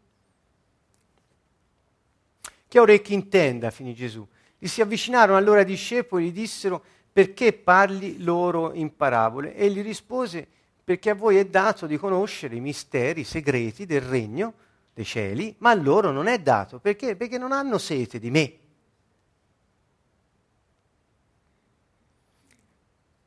Chi ha orecchi intenda, finì Gesù. Gli si avvicinarono allora i discepoli e gli dissero perché parli loro in parabole? E gli rispose perché a voi è dato di conoscere i misteri segreti del regno dei cieli, ma a loro non è dato. Perché? Perché non hanno sete di me.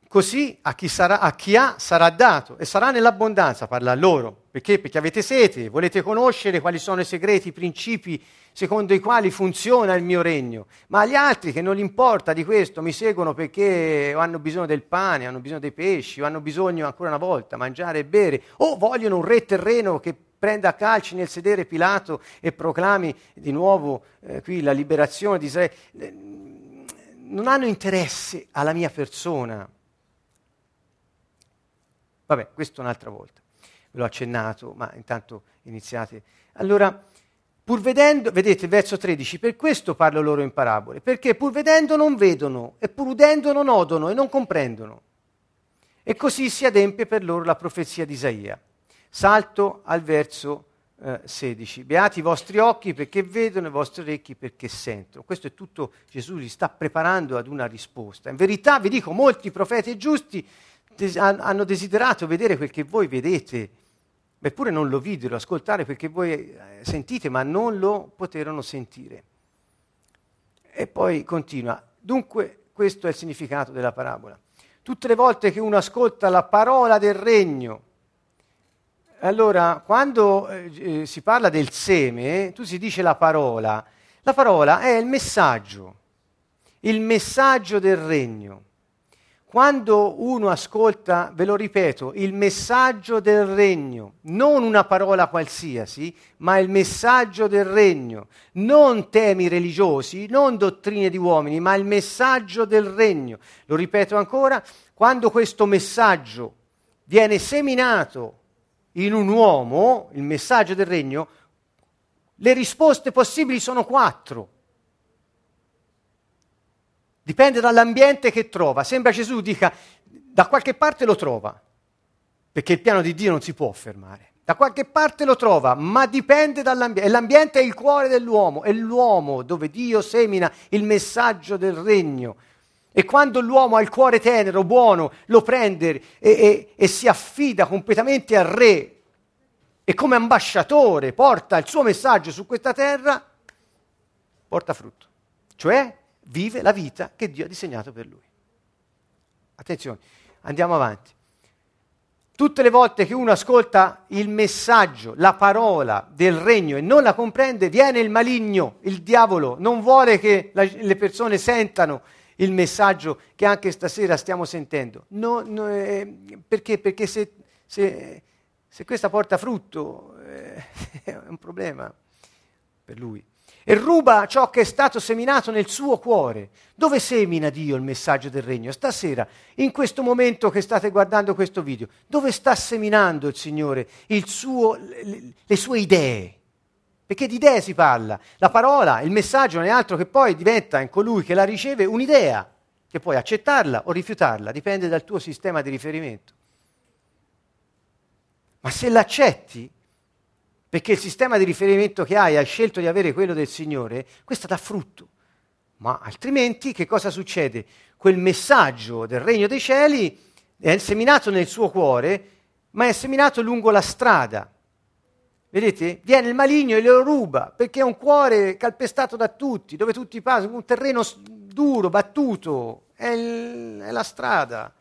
Così a chi, sarà, a chi, ha sarà dato e sarà nell'abbondanza, parla a loro. Perché? Perché avete sete, volete conoscere quali sono i segreti, i principi secondo i quali funziona il mio regno. Ma agli altri che non gli importa di questo, mi seguono perché hanno bisogno del pane, hanno bisogno dei pesci, hanno bisogno ancora una volta mangiare e bere, o vogliono un re terreno che prenda a calci nel sedere Pilato e proclami di nuovo eh, qui la liberazione di Israele. Eh, non hanno interesse alla mia persona. Vabbè, questo un'altra volta. Ve l'ho accennato, ma intanto iniziate. Allora, pur vedendo, vedete verso 13, per questo parlo loro in parabole, perché pur vedendo non vedono, e pur udendo non odono e non comprendono. E così si adempie per loro la profezia di Isaia. Salto al verso eh, 16. Beati i vostri occhi perché vedono, i vostri orecchi perché sentono. Questo è tutto, Gesù li sta preparando ad una risposta. In verità vi dico, molti profeti giusti des- hanno desiderato vedere quel che voi vedete, eppure non lo videro, ascoltare perché voi eh, sentite, ma non lo poterono sentire. E poi continua. Dunque, questo è il significato della parabola. Tutte le volte che uno ascolta la parola del regno, allora, quando eh, si parla del seme, tu si dice la parola. La parola è il messaggio, il messaggio del regno. Quando uno ascolta, ve lo ripeto, il messaggio del regno, non una parola qualsiasi, ma il messaggio del regno, non temi religiosi, non dottrine di uomini, ma il messaggio del regno. Lo ripeto ancora, quando questo messaggio viene seminato in un uomo, il messaggio del regno, le risposte possibili sono quattro. Dipende dall'ambiente che trova. Sembra Gesù dica, da qualche parte lo trova, perché il piano di Dio non si può fermare. Da qualche parte lo trova, ma dipende dall'ambiente. E l'ambiente è il cuore dell'uomo, è l'uomo dove Dio semina il messaggio del regno. E quando l'uomo ha il cuore tenero, buono, lo prende e, e, e si affida completamente al re e come ambasciatore porta il suo messaggio su questa terra, porta frutto. Cioè vive la vita che Dio ha disegnato per lui. Attenzione, andiamo avanti. Tutte le volte che uno ascolta il messaggio, la parola del regno e non la comprende, viene il maligno, il diavolo, non vuole che la, le persone sentano il messaggio che anche stasera stiamo sentendo. No, no, eh, perché? Perché se, se, se, questa porta frutto eh, [LAUGHS] è un problema per lui e ruba ciò che è stato seminato nel suo cuore. Dove semina Dio il messaggio del regno? Stasera, in questo momento che state guardando questo video, dove sta seminando il Signore il suo, le, le sue idee? Perché di idee si parla. La parola, il messaggio non è altro che poi diventa in colui che la riceve un'idea, che puoi accettarla o rifiutarla, dipende dal tuo sistema di riferimento. Ma se l'accetti, perché il sistema di riferimento che hai, hai scelto di avere quello del Signore, questo dà frutto. Ma altrimenti che cosa succede? Quel messaggio del regno dei cieli è seminato nel suo cuore, ma è seminato lungo la strada. Vedete? Viene il maligno e lo ruba, perché è un cuore calpestato da tutti, dove tutti passano, un terreno duro, battuto, è, il, è la strada.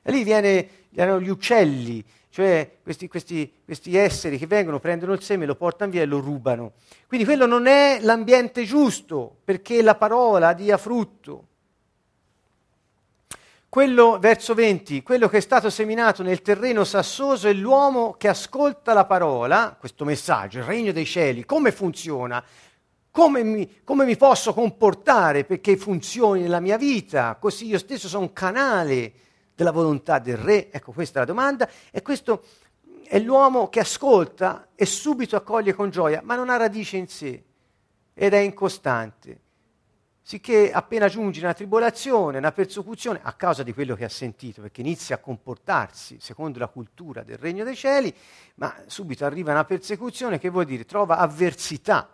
E lì viene, viene gli uccelli, cioè questi, questi, questi, esseri che vengono, prendono il seme, lo portano via e lo rubano. Quindi quello non è l'ambiente giusto perché la parola dia frutto. Quello, verso 20, quello che è stato seminato nel terreno sassoso è l'uomo che ascolta la parola, questo messaggio, il regno dei cieli, come funziona, come mi, come mi posso comportare perché funzioni nella mia vita, così io stesso sono un canale della volontà del re? Ecco, questa è la domanda. E questo è l'uomo che ascolta e subito accoglie con gioia, ma non ha radice in sé ed è incostante. Sicché appena giunge una tribolazione, una persecuzione, a causa di quello che ha sentito, perché inizia a comportarsi secondo la cultura del regno dei cieli, ma subito arriva una persecuzione che vuol dire trova avversità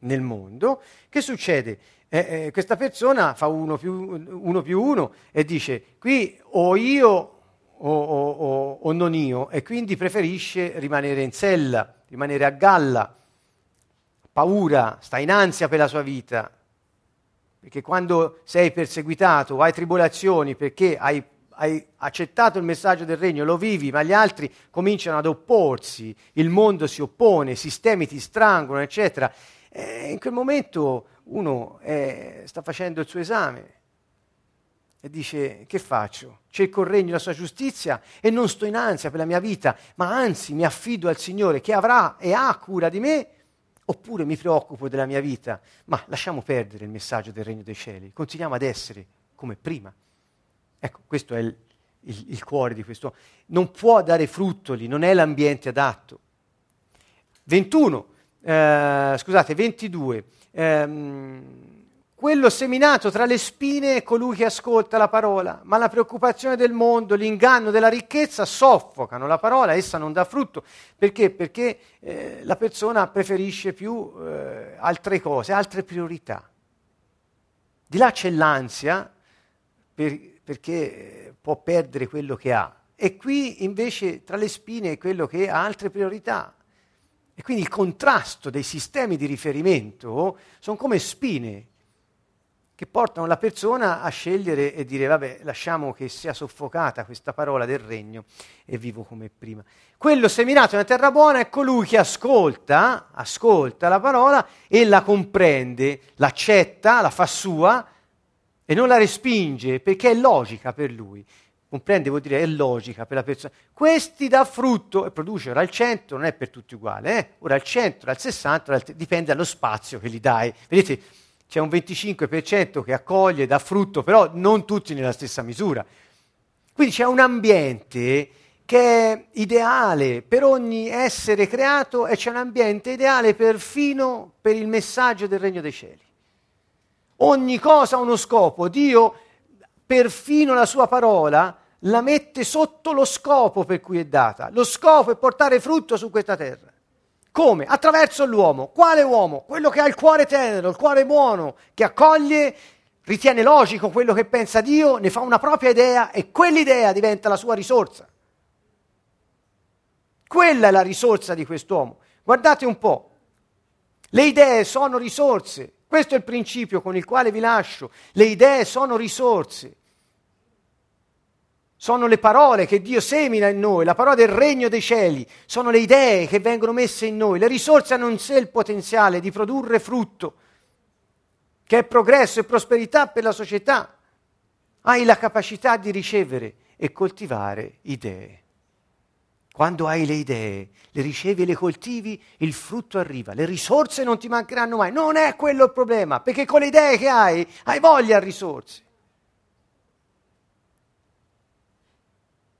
nel mondo, che succede? eh, eh, questa persona fa uno più, uno più uno e dice qui o io o, o, o, o, non io e quindi preferisce rimanere in sella, rimanere a galla, paura, sta in ansia per la sua vita, perché quando sei perseguitato o hai tribolazioni perché hai, hai accettato il messaggio del regno, lo vivi, ma gli altri cominciano ad opporsi, il mondo si oppone, i sistemi ti strangolano, eccetera, eh, in quel momento uno è, sta facendo il suo esame e dice che faccio? Cerco il regno della sua giustizia e non sto in ansia per la mia vita, ma anzi mi affido al Signore che avrà e ha cura di me, oppure mi preoccupo della mia vita, ma lasciamo perdere il messaggio del regno dei cieli, continuiamo ad essere come prima. Ecco, questo è il, il, il cuore di questo. Non può dare frutto lì, non è l'ambiente adatto. 21, eh, scusate, 22 ehm, quello seminato tra le spine è colui che ascolta la parola, ma la preoccupazione del mondo, l'inganno della ricchezza soffocano la parola, essa non dà frutto. Perché? Perché eh, la persona preferisce più eh, altre cose, altre priorità. Di là c'è l'ansia per, perché può perdere quello che ha. E qui invece tra le spine è quello che ha altre priorità, e quindi il contrasto dei sistemi di riferimento sono come spine che portano la persona a scegliere e dire vabbè lasciamo che sia soffocata questa parola del regno e vivo come prima. Quello seminato nella terra buona è colui che ascolta, ascolta la parola e la comprende, l'accetta, la fa sua e non la respinge perché è logica per lui comprende vuol dire è logica per la persona. Questi dà frutto e produce ora il 100, non è per tutti uguale, eh? ora il 100, ora il 60, ora il dipende dallo spazio che gli dai. Vedete, c'è un 25% che accoglie, dà frutto, però non tutti nella stessa misura. Quindi c'è un ambiente che è ideale per ogni essere creato e c'è un ambiente ideale perfino per il messaggio del regno dei cieli. Ogni cosa ha uno scopo. Dio, perfino la sua parola, la mette sotto lo scopo per cui è data. Lo scopo è portare frutto su questa terra. Come? Attraverso l'uomo. Quale uomo? Quello che ha il cuore tenero, il cuore buono, che accoglie, ritiene logico quello che pensa Dio, ne fa una propria idea e quell'idea diventa la sua risorsa. Quella è la risorsa di quest'uomo. Guardate un po'. Le idee sono risorse. Questo è il principio con il quale vi lascio. Le idee sono risorse sono le parole che Dio semina in noi, la parola del regno dei cieli, sono le idee che vengono messe in noi, le risorse hanno in sé il potenziale di produrre frutto, che è progresso e prosperità per la società. Hai la capacità di ricevere e coltivare idee. Quando hai le idee, le ricevi e le coltivi, il frutto arriva, le risorse non ti mancheranno mai. Non è quello il problema, perché con le idee che hai, hai voglia di risorse.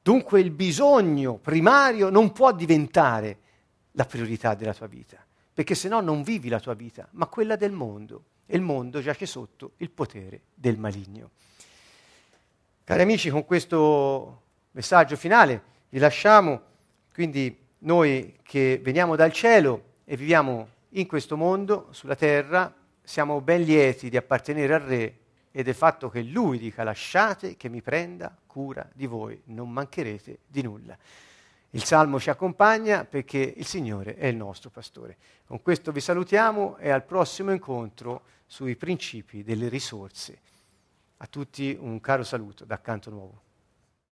Dunque il bisogno primario non può diventare la priorità della tua vita, perché se no non vivi la tua vita, ma quella del mondo. E il mondo giace sotto il potere del maligno. Cari amici, con questo messaggio finale vi lasciamo, quindi noi che veniamo dal cielo e viviamo in questo mondo, sulla terra, siamo ben lieti di appartenere al Re e del fatto che lui dica lasciate che mi prenda cura di voi, non mancherete di nulla. Il Salmo ci accompagna perché il Signore è il nostro pastore. Con questo vi salutiamo e al prossimo incontro sui principi delle risorse. A tutti un caro saluto da Canto Nuovo.